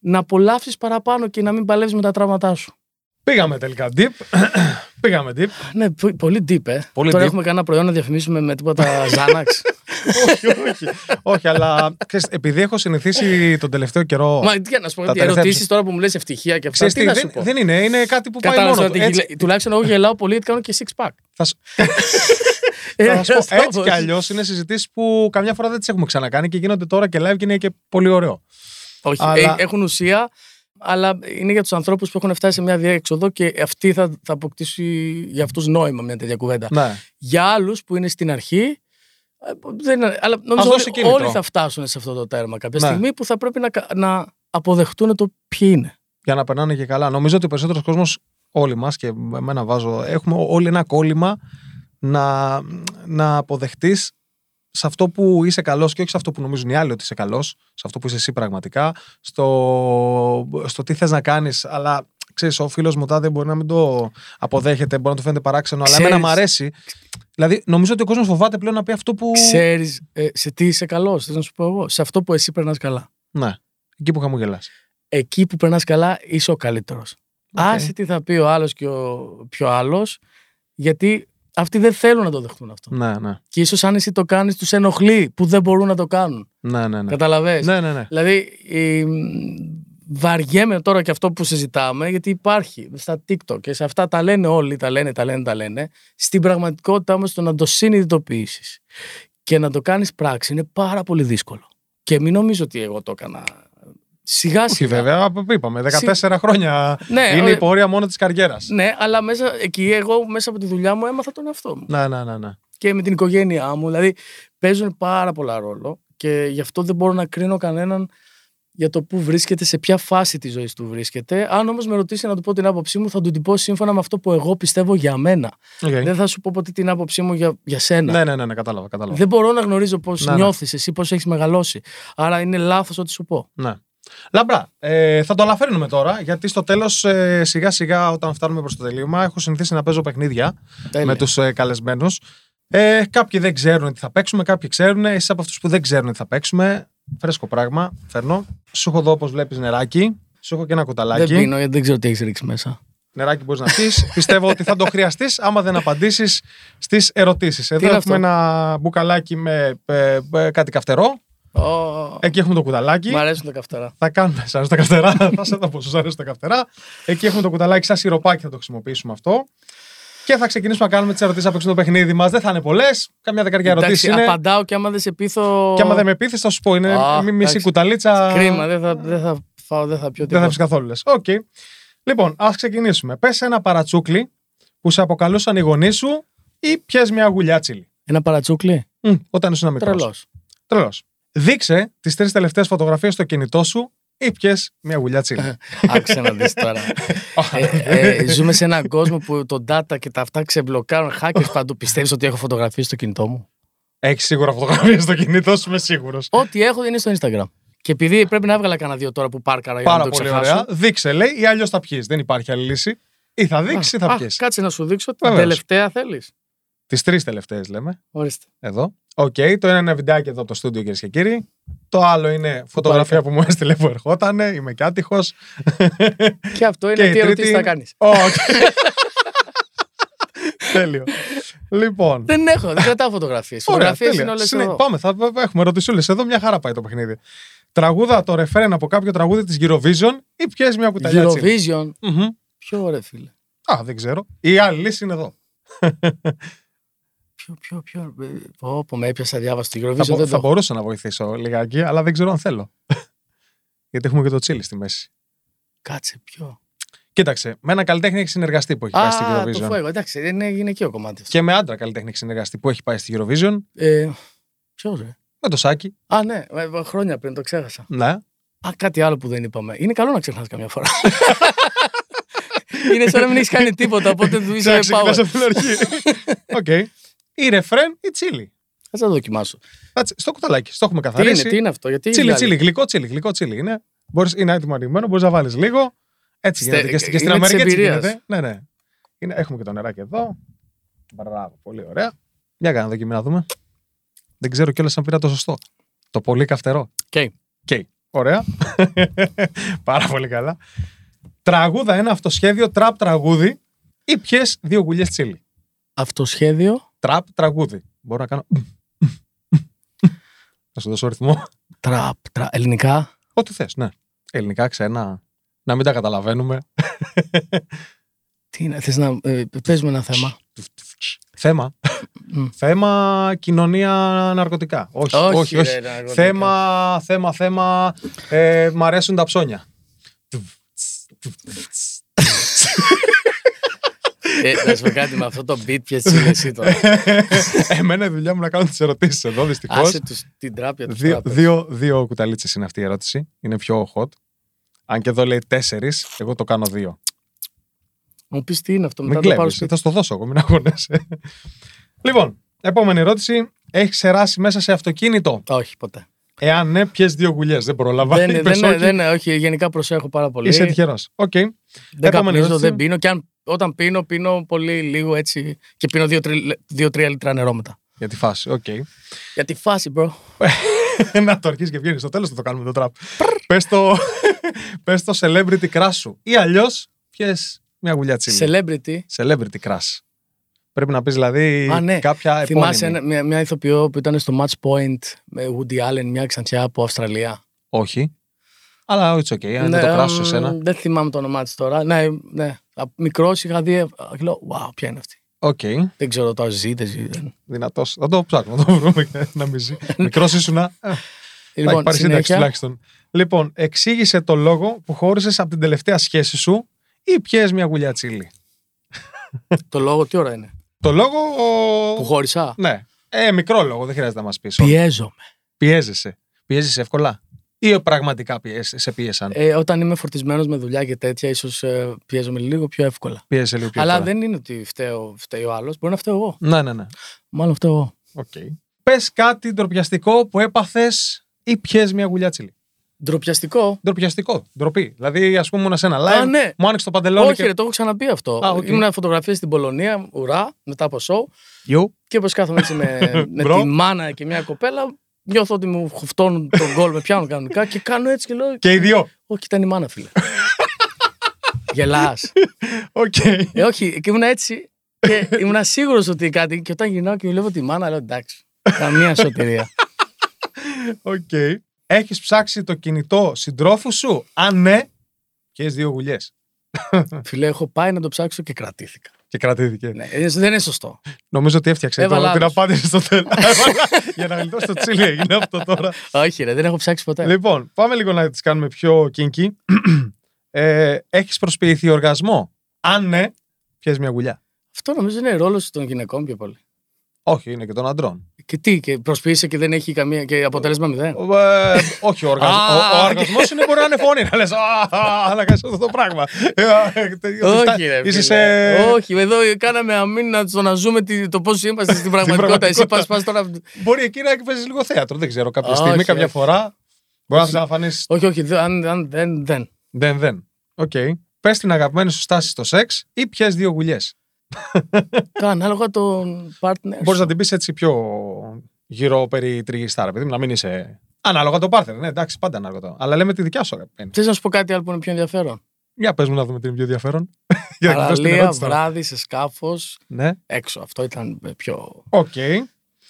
να απολαύσεις παραπάνω και να μην παλεύεις με τα τραύματά σου. Πήγαμε τελικά deep. Πήγαμε deep. Ναι, πο- πολύ deep, ε. Πολύ Τώρα deep. έχουμε κανένα προϊόν να διαφημίσουμε με τίποτα Xanax. Όχι, όχι. όχι, αλλά ξέρεις, επειδή έχω συνηθίσει τον τελευταίο καιρό. Μα τι να σου πω, Τα ότι οι τελευταία- ερωτήσεις τώρα που μου λες ευτυχία και αυτά. Ξέρεις Τι τι, να σου δεν, πω; δεν είναι, είναι κάτι που πάει Κατάλαβες μόνο του. ότι Έτσι, γελα- τουλάχιστον εγώ γελάω πολύ γιατί κάνω και six pack. θα, σου- Ε, θα σου πω, έτσι στόχος. κι αλλιώς είναι συζητήσεις που καμιά φορά δεν τις έχουμε ξανακάνει και γίνονται τώρα και live και είναι και πολύ ωραίο. Όχι, Αλλά- ε, έχουν ουσία, αλλά είναι για τους ανθρώπους που έχουν φτάσει σε μια διέξοδο και αυτή θα, θα αποκτήσει για αυτούς νόημα μια τέτοια κουβέντα. Ναι. Για άλλους που είναι στην αρχή. Ε, Δεν, είναι- αλλά νομίζω δώσει όλοι, κίνητρο. όλοι θα φτάσουν σε αυτό το τέρμα κάποια Ναι. στιγμή που θα πρέπει να, κα- να αποδεχτούν το ποιοι είναι. για να περνάνε και καλά. Νομίζω ότι ο περισσότερος κόσμος, όλοι μας και εμένα βάζω, έχουμε όλοι ένα κόλλημα να, να αποδεχτείς σε αυτό που είσαι καλός και όχι σε αυτό που νομίζουν οι άλλοι ότι είσαι καλός, σε αυτό που είσαι εσύ πραγματικά, στο, στο τι θες να κάνεις, αλλά ξέρεις, ο φίλος μου τάδε μπορεί να μην το αποδέχεται, μπορεί να του φαίνεται παράξενο, αλλά Ξέρεις- εμένα μου αρέσει. Δηλαδή, νομίζω ότι ο κόσμος φοβάται πλέον να πει αυτό που. Ξέρεις ε, σε τι είσαι καλός, θέλω να σου πω εγώ; Σε αυτό που εσύ περνάς καλά. Ναι, εκεί που χαμογελάς. Εκεί που περνάς καλά, είσαι ο καλύτερος. Άσε τι θα πει ο άλλος και ο πιο άλλος, γιατί αυτοί δεν θέλουν να το δεχτούν αυτό. Ναι, ναι. Και ίσως αν εσύ το κάνεις, τους ενοχλεί που δεν μπορούν να το κάνουν. Ναι, ναι, ναι. Καταλαβες; Ναι, ναι, ναι. Δηλαδή, η- βαριέμαι τώρα και αυτό που συζητάμε, γιατί υπάρχει στα TikTok και σε αυτά τα λένε όλοι, τα λένε, τα λένε, τα λένε. Στην πραγματικότητα όμως το να το συνειδητοποιήσεις και να το κάνεις πράξη είναι πάρα πολύ δύσκολο. Και μην νομίζω ότι εγώ το έκανα. Σιγά Όχι, σιγά. βέβαια, απ- είπαμε. 14 χρόνια Ναι, είναι ε, η πορεία μόνο της καριέρας. Ναι, αλλά μέσα, εκεί εγώ μέσα από τη δουλειά μου έμαθα τον εαυτό μου. Ναι, ναι, ναι. ναι. Και με την οικογένειά μου. Δηλαδή παίζουν πάρα πολλά ρόλο και γι' αυτό δεν μπορώ να κρίνω κανέναν για το πού βρίσκεται, σε ποια φάση της ζωής του βρίσκεται. Αν όμως με ρωτήσει να του πω την άποψή μου, θα του την πω σύμφωνα με αυτό που εγώ πιστεύω για μένα. Οκ. Δεν θα σου πω ποτέ την άποψή μου για, για σένα. Ναι, ναι, ναι, ναι, κατάλαβα. κατάλαβα. Δεν μπορώ να γνωρίζω πώς Ναι, ναι. νιώθεις εσύ, πώς έχεις μεγαλώσει. Άρα είναι λάθος ό,τι σου πω. Ναι. Λαμπρά, ε, θα το αναφέρουμε τώρα, γιατί στο τέλος, σιγά σιγά, όταν φτάνουμε προς το τελείωμα, έχω συνηθίσει να παίζω παιχνίδια Τέλεια. με τους ε, καλεσμένους. Ε, κάποιοι δεν ξέρουν τι θα παίξουμε, κάποιοι ξέρουν. Εσύ από αυτούς που δεν ξέρουν τι θα παίξουμε, φρέσκο πράγμα, φέρνω. Σου έχω εδώ, όπως βλέπεις, νεράκι. Σου έχω και ένα Δεν κουταλάκι. πίνω γιατί δεν ξέρω τι έχεις ρίξει μέσα. Νεράκι μπορείς να πεις. Πιστεύω ότι θα το χρειαστείς άμα δεν απαντήσεις στις ερωτήσεις. Εδώ είναι έχουμε αυτό; ένα μπουκαλάκι με ε, ε, κάτι καυτερό. Ω, Εκεί έχουμε το κουταλάκι. Μ' αρέσουν τα καυτερά. Θα κάνουμε. Σ' αρέσουν τα καυτερά. θα σε δω πώ σου αρέσουν τα καυτερά. Εκεί έχουμε το κουταλάκι σαν σιροπάκι, θα το χρησιμοποιήσουμε αυτό. Και θα ξεκινήσουμε να κάνουμε τις ερωτήσεις από έξω το παιχνίδι μας. Δεν θα είναι πολλές. Καμιά δεκαριά ερωτήσεις Εντάξει, είναι. απαντάω και άμα δεν σε πείθω. Και άμα δεν με πείθεις, θα σου πω. Είναι Α, μη- μισή εντάξει. κουταλίτσα. Κρίμα, δεν θα, δεν θα φάω, δεν θα πιω Δεν θα τίποτα. πιει καθόλου λες. Οκ. Λοιπόν, ας ξεκινήσουμε. Πες ένα παρατσούκλι που σε αποκαλούσαν οι γονείς σου ή πιες μια γουλιά τσίλι. Ένα παρατσούκλι; Μμ, όταν ήσουν μικρός. Τρελός. Τρελός. Δείξε τις τρεις τελευταίες φωτογραφίες στο κινητό σου ή πιες μια γουλιά τσίλι. Άκουσε να δεις τώρα. ε, ε, ζούμε σε έναν κόσμο που το data και τα αυτά ξεμπλοκάρουν hackers παντού. Πιστεύεις ότι έχω φωτογραφίες στο κινητό μου; Έχεις σίγουρα φωτογραφίες στο κινητό σου, είμαι σίγουρος. Ό,τι έχω είναι στο Instagram. Και επειδή πρέπει να έβγαλα κανένα δύο τώρα που πάρκαρα για να Πάρα το πολύ ξεχάσω. ωραία. Δείξε, λέει, ή αλλιώς θα πιει. Δεν υπάρχει άλλη λύση. Ή θα δείξει ή θα Α, πιει. κάτσε να σου δείξω. Την Βεβαίως. τελευταία θέλεις. Τις τρεις τελευταίες λέμε. Ορίστε. Εδώ. Οκ, το ένα είναι ένα βιντεάκι εδώ από το στούντιο, κυρίες και κύριοι. Το άλλο είναι φωτογραφία που μου έστειλε που ερχόταν. Είμαι και άτυχος. Και αυτό Και είναι η τι τρίτη ερωτήσεις θα είναι- κάνεις. Οκ. Τέλειο. Λοιπόν. Δεν έχω, δεν κρατάω φωτογραφίες. Ωραία, Φωτογραφίες τέλεια. είναι όλες Συνε- εδώ. Πάμε, θα έχουμε ερωτησούλες εδώ. Μια χαρά πάει το παιχνίδι. Τραγούδα το ρεφέρεν από κάποιο τραγούδι της Eurovision ή πιέζει μια κουταλιά τσίλι; Eurovision. Μμμ. Ποιο ωραία, φίλε. Α, δεν ξέρω. Η άλλη λύση είναι εδώ. Ποιο, ποιο, ποιο. ε, Πω, πω, με έπιασα διάβαση το Eurovision. Θα, μπο- δεν θα το... μπορούσα να βοηθήσω λιγάκι, αλλά δεν ξέρω αν θέλω. Γιατί έχουμε και το τσίλι στη μέση. Κάτσε, ποιο; Κοίταξε, με ένα καλλιτέχνη έχει συνεργαστεί που έχει πάει στη Α, το Eurovision. φόηγο. Εντάξει, δεν είναι γυναικείο κομμάτι. αυτό. Και με άντρα καλλιτέχνη έχει συνεργαστεί που έχει πάει στη Eurovision. Ε, ποιο, ρε; Με το Σάκη. Α, ναι, ε, ε, χρόνια πριν το ξέχασα. Ναι. Α, κάτι άλλο που δεν είπαμε. Είναι καλό να ξεχνάς καμιά φορά. είναι σαν να μην έχεις κάνει τίποτα, οπότε του είσαι Ξεκινάς power. από την αρχή. Οκ. Ή ρεφρέν ή τσίλι. Θα το δοκιμάσω. Κάτσε, Στο κουταλάκι. Στο έχουμε Τι είναι, καθαρίσει. τι είναι αυτό, γιατί. Τσίλι, δηλαδή; τσίλι, γλυκό τσίλι, γλυκό τσίλι είναι. Μπορείς, είναι έτοιμο ανοιγμένο, μπορείς να βάλεις λίγο. Έτσι Στε- γίνεται. Και, στη- και στην είναι της Αμερικής έτσι εμπειρίας. γίνεται. Ναι, ναι. Είναι, έχουμε και το νεράκι εδώ. Μπράβο, πολύ ωραία. Για κάνα δοκιμή να δούμε. Δεν ξέρω κιόλας αν πήρα το σωστό. Το πολύ καυτερό. Οκ. Οκ. Ωραία. Πάρα πολύ καλά. Τραγούδα ένα αυτοσχέδιο τραπ τραγούδι ή πιες δύο γουλιές τσίλι. Αυτοσχέδιο. Τραπ τραγούδι. Μπορώ να κάνω. Να σου δώσω ρυθμό. Τραπ. τρα- Ελληνικά. Ό,τι θες, ναι. Ελληνικά, ξένα. Να μην τα καταλαβαίνουμε. Τι είναι, θες να. Ε, πες μου ένα θέμα. Θέμα. Μμ. θέμα κοινωνία ναρκωτικά. Όχι, όχι. όχι. ρε, ναρκωτικά. Θέμα, θέμα, θέμα. Ε, μ' αρέσουν τα ψώνια. Ε, να σου πω κάτι με αυτό το beat, ποιες είναι εσύ τώρα; Εμένα η δουλειά μου να κάνω τις ερωτήσεις εδώ, δυστυχώς. Άσε τους, την τράπια τους. Δύο, δύο, δύο κουταλίτσες είναι αυτή η ερώτηση. Είναι πιο hot. Αν και εδώ λέει τέσσερις, εγώ το κάνω δύο. Μου πεις τι είναι αυτό, Μην μετά το πάρω κλέβεις, σπίτι. θα στο δώσω εγώ, μην αγωνέσαι. λοιπόν, επόμενη ερώτηση. Έχεις ξεράσει μέσα σε αυτοκίνητο; Όχι, ποτέ. Εάν ναι, πιες δύο γουλιές. Δεν πρόλαβα. δεν, Είπες δεν, όχι. δεν, όχι, γενικά προσέχω πάρα πολύ. Είσαι τυχερός. Οκ. δεν Επόμενη καπνίζω, ερώτηση. δεν πίνω. Και αν, όταν πίνω, πίνω πολύ λίγο έτσι. Και πίνω 2-3 λίτρα νερό μετά. Για τη φάση. Οκ. Για τη φάση, bro. να το αρχίσεις και βγαίνεις. Στο τέλος θα το κάνουμε το τραπ. Πες το, πες το celebrity crush σου. Ή αλλιώς πιες μια γουλιά τσίλι. Celebrity. Celebrity crush. Πρέπει να πεις δηλαδή Α, ναι. κάποια Θυμάσαι επώνυμη. ένα- μια, μια ηθοποιό που ήταν στο Match Point με Woody Allen, μια ξανθιά από Αυστραλία. Όχι. Αλλά it's okay. Αν Ναι, δεν το κράσω εμ, σε σένα. Δεν θυμάμαι το όνομά της τώρα. Ναι, ναι. Μικρός είχα δει. ε, και Λέω, wow, ποια είναι αυτή. Οκ. Δεν ξέρω τώρα ζει, δεν ζει. δεν- Δυνατός. Θα το ψάχνουμε να το βρούμε και να μην ζει. Μικρός ήσουν. να. Ε, Θα έχει Λοιπόν, πάρει σύνταξη συνέχεια. τουλάχιστον. Λοιπόν, εξήγησε το λόγο που χώρισες από την τελευταία σχέση σου ή πιες μια γουλιά τσίλι. Το λόγο τι ώρα είναι; Το λόγο. Που χώρισα; Ναι. Ε, μικρό λόγο, δεν χρειάζεται να μας πεις. Πιέζομαι. Πιέζεσαι. Πιέζεσαι εύκολα; Ή πραγματικά πιέζεσαι, σε πίεσαν; Ε, όταν είμαι φορτισμένος με δουλειά και τέτοια, ίσως ε, πιέζομαι λίγο πιο εύκολα. Πιέζεσαι λίγο πιο Αλλά εύκολα. δεν είναι ότι φταίω, φταίει ο άλλος. Μπορεί να φταίω εγώ. Ναι, ναι, ναι. Μάλλον φταίω εγώ. Okay. Πες κάτι ντροπιαστικό που έπαθες ή πιες μια γουλιά τσίλι. Ντροπιαστικό. Ντροπιαστικό. Ντροπή. Δηλαδή, ας πούμε, ήμουν σε ένα live. Α, ναι. Μου άνοιξε το παντελόνι. Όχι, και... ρε, το έχω ξαναπεί αυτό. Α, οκ. Ήμουν φωτογραφία στην Πολωνία, ουρά, μετά από show. Γιου. Και όπως κάθομαι έτσι με, με Bro. τη μάνα και μια κοπέλα, νιώθω ότι μου χουφτώνουν τον κώλο, με πιάνουν κανονικά και κάνω έτσι και λέω. Και οι δύο. Όχι, ήταν η μάνα, φίλε. Γελάς. Οκ. Ε, όχι, και ήμουν έτσι και ήμουν σίγουρος ότι κάτι. Και όταν γυρνάω και βλέπω τη μάνα, λέω εντάξει. Καμία σωτηρία. Οκ. Έχεις ψάξει το κινητό συντρόφου σου; Αν ναι, πιες δύο γουλιές; Φίλε, έχω πάει να το ψάξω και κρατήθηκα. Και κρατήθηκε. Ναι, ε, δεν είναι σωστό. Νομίζω ότι έφτιαξε Έβαλα τώρα την άλλους. απάντηση στο τέλος. Για να γλιτώσει το τσίλι έγινε αυτό τώρα. Όχι, ρε, δεν έχω ψάξει ποτέ. Λοιπόν, πάμε λίγο να τις κάνουμε πιο kinky. ε, Έχεις προσποιηθεί οργασμό; Αν ναι, πιες μια γουλιά. Αυτό νομίζω είναι ρόλος των γυναικών πιο πολύ. Όχι, είναι και των αντρών. Και τι, και προσποιείσαι και δεν έχει καμία και αποτέλεσμα μηδέν; Ε, όχι, ο, οργασμός, Α, ο, ο οργασμός είναι μπορεί να είναι φωνή. Να λες, «Α, να κάνεις αυτό το πράγμα. Ε, Όχι, ρε, Είσαι φίλε. σε... Όχι, εδώ κάναμε αμήν στο να ζούμε τι- το πώς είμαστε στην πραγματικότητα. Εσύ πας πραγματικότητα. τώρα. Μπορεί εκεί να παίζεις λίγο θέατρο. Δεν ξέρω, κάποια Όχι, στιγμή, όχι. κάποια φορά. Μπορεί να θες να φανείς Όχι, όχι, δεν- αν, αν, δεν, δεν. Δεν, δεν. Οκ. Πες την αγαπημένη σου στάση στο σεξ ή πιες δύο γουλιές. Το ανάλογα τον partner. Μπορείς σου. να την πεις έτσι πιο γύρω περιτριγυριστά, ρε παιδί μου, να μην είσαι. Ανάλογα το partner, ναι, εντάξει, πάντα ανάλογα το. Αλλά λέμε τη δικιά σου αγαπημένη. Θες να σου πω κάτι άλλο που είναι πιο ενδιαφέρον; Για πες μου να δούμε τι είναι πιο ενδιαφέρον. Για να εκφράσει την Παραλία, ερώτηση τώρα. βράδυ, σε σκάφος, Ναι. έξω. Αυτό ήταν πιο. Οκ.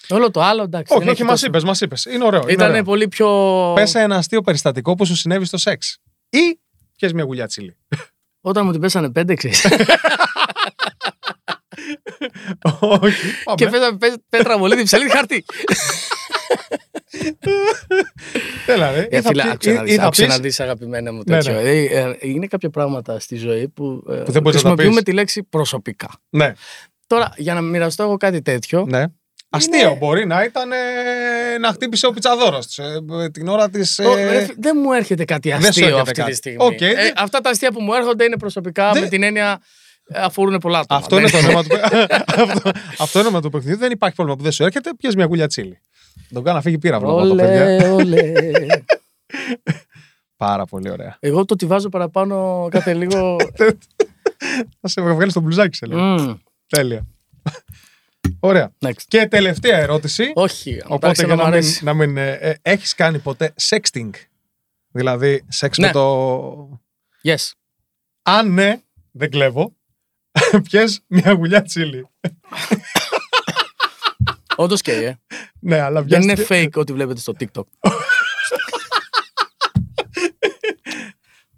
Όλο το άλλο εντάξει. Όχι, δεν όχι, έχει μας τόσο- είπες, μας είπες. Είναι ωραίο. είναι Ήταν ωραίο. πολύ πιο. Πες ένα αστείο περιστατικό που σου συνέβη στο σεξ. Ή πιες μια γουλιά τσίλι. Όταν μου την πέσανε πέντε, ξέρεις. Όχι. πάμε. και πέσαμε πέ- πέτρα βολίδι, ψαλίδι, χαρτί. Έλα, ρε. Ε, Ή θα φίλε, πει- άκουσα να ή- δεις, ή θα άκουσα πεις- να δεις αγαπημένα μου Ναι, τέτοιο. ναι. Ε, ε, είναι κάποια πράγματα στη ζωή που, ε, δεν μπορείς να τα χρησιμοποιούμε πεις. τη λέξη προσωπικά. Ναι, Τώρα, για να μοιραστώ εγώ κάτι τέτοιο, ναι. Αστείο μπορεί να ήταν ε, να χτύπησε ο πιτσαδόρο την ώρα της. το- ρε φι- δεν μου έρχεται κάτι δεν σου αστείο έρχεται αυτή κάτι. τη στιγμή. Οκ, Ε, δεν- αυτά τα αστεία που μου έρχονται είναι προσωπικά Δεν- με την έννοια ε, αφορούν πολλά άτομα. Αυτό είναι το νόημα του αυτό, αυτό είναι το του παιχνιδιού. Δεν υπάρχει πρόβλημα που δεν σου έρχεται. Πιες μια γουλιά τσίλι. Τον κάνω να φύγει πύραυλο από το παιδιά. Ολέ, ολέ. Πάρα πολύ ωραία. Εγώ το τη βάζω παραπάνω κάθε λίγο. Θα σε βγάλει το μπλουζάκι σε λίγο. Μμμ, Τέλεια. Ωραία. next. Και τελευταία ερώτηση. Όχι, Οπότε εντάξει, για να να μου μην, αρέσει. να μην ε, ε, έχεις κάνει ποτέ sexting; Δηλαδή σεξ με Ναι. το... Yes. Αν ναι, δεν κλέβω, πιες μια γουλιά τσίλι. Όντως και, ε. Ναι, αλλά Δεν είναι βιάστηκε- fake ό,τι βλέπετε στο TikTok.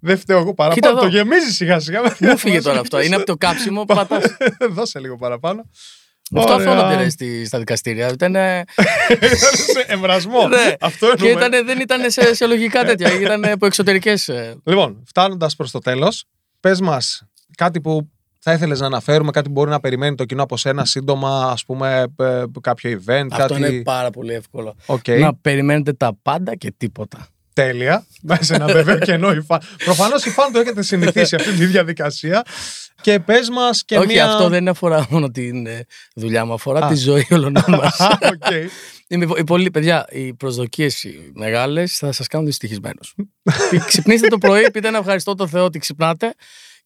Δεν φταίω εγώ Κοίτα παραπάνω. εδώ. Το γεμίζει σιγά σιγά. Μου 'φυγε τώρα αυτό. Είναι από το κάψιμο που πατάς. Δώσε λίγο παραπάνω. Αυτό Ωραία. αφώνονται ρε, στη- στα δικαστήρια. Ήταν, Ήταν σε εν βρασμώ. Ναι. Αυτό και εννοούμε. ήταν, δεν ήταν σε, σε λογικά τέτοια. Ήταν από εξωτερικές. Λοιπόν, φτάνοντας προς το τέλος, πες μας κάτι που θα ήθελες να αναφέρουμε, κάτι που μπορεί να περιμένει το κοινό από σένα σύντομα, ας πούμε, ε, κάποιο event, Αυτό κάτι; είναι πάρα πολύ εύκολο. Οκ. Να περιμένετε τα πάντα και τίποτα. τέλεια. Μέσα ένα βέβαιο κενό η φαν. Προφανώς η φαν το έχετε συνηθίσει αυτή τη διαδικασία. Και πες μας και Όχι, μία. αυτό δεν αφορά μόνο την ε, δουλειά μου, αφορά Α. τη ζωή όλων μας. Α, οκ. οι πολλοί, παιδιά, οι προσδοκίες μεγάλες θα σας κάνουν δυστυχισμένους. Ξυπνήστε το πρωί, πείτε ένα ευχαριστώ το Θεό ότι ξυπνάτε.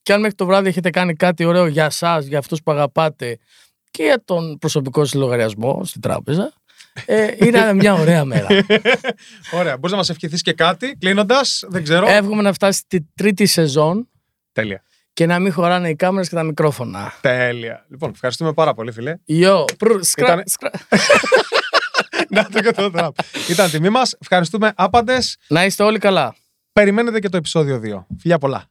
Και αν μέχρι το βράδυ έχετε κάνει κάτι ωραίο για εσάς, για αυτούς που αγαπάτε και για τον προσωπικό σας λογαριασμό στην τράπεζα, ε, είναι μια ωραία μέρα. Ωραία. Μπορείς να μας ευχηθείς και κάτι κλείνοντας. Δεν ξέρω. Εύχομαι να φτάσει τη τρίτη σεζόν Τέλεια. και να μην χωράνε οι κάμερες και τα μικρόφωνα. Τέλεια. Λοιπόν, ευχαριστούμε πάρα πολύ, φίλε. Yo, πρου, σκρα, Ήτανε- σκρα. Να το και το τραπ. Ήταν τιμή μας. Ευχαριστούμε άπαντες. να είστε όλοι καλά. Περιμένετε και το επεισόδιο 2. Φιλιά πολλά.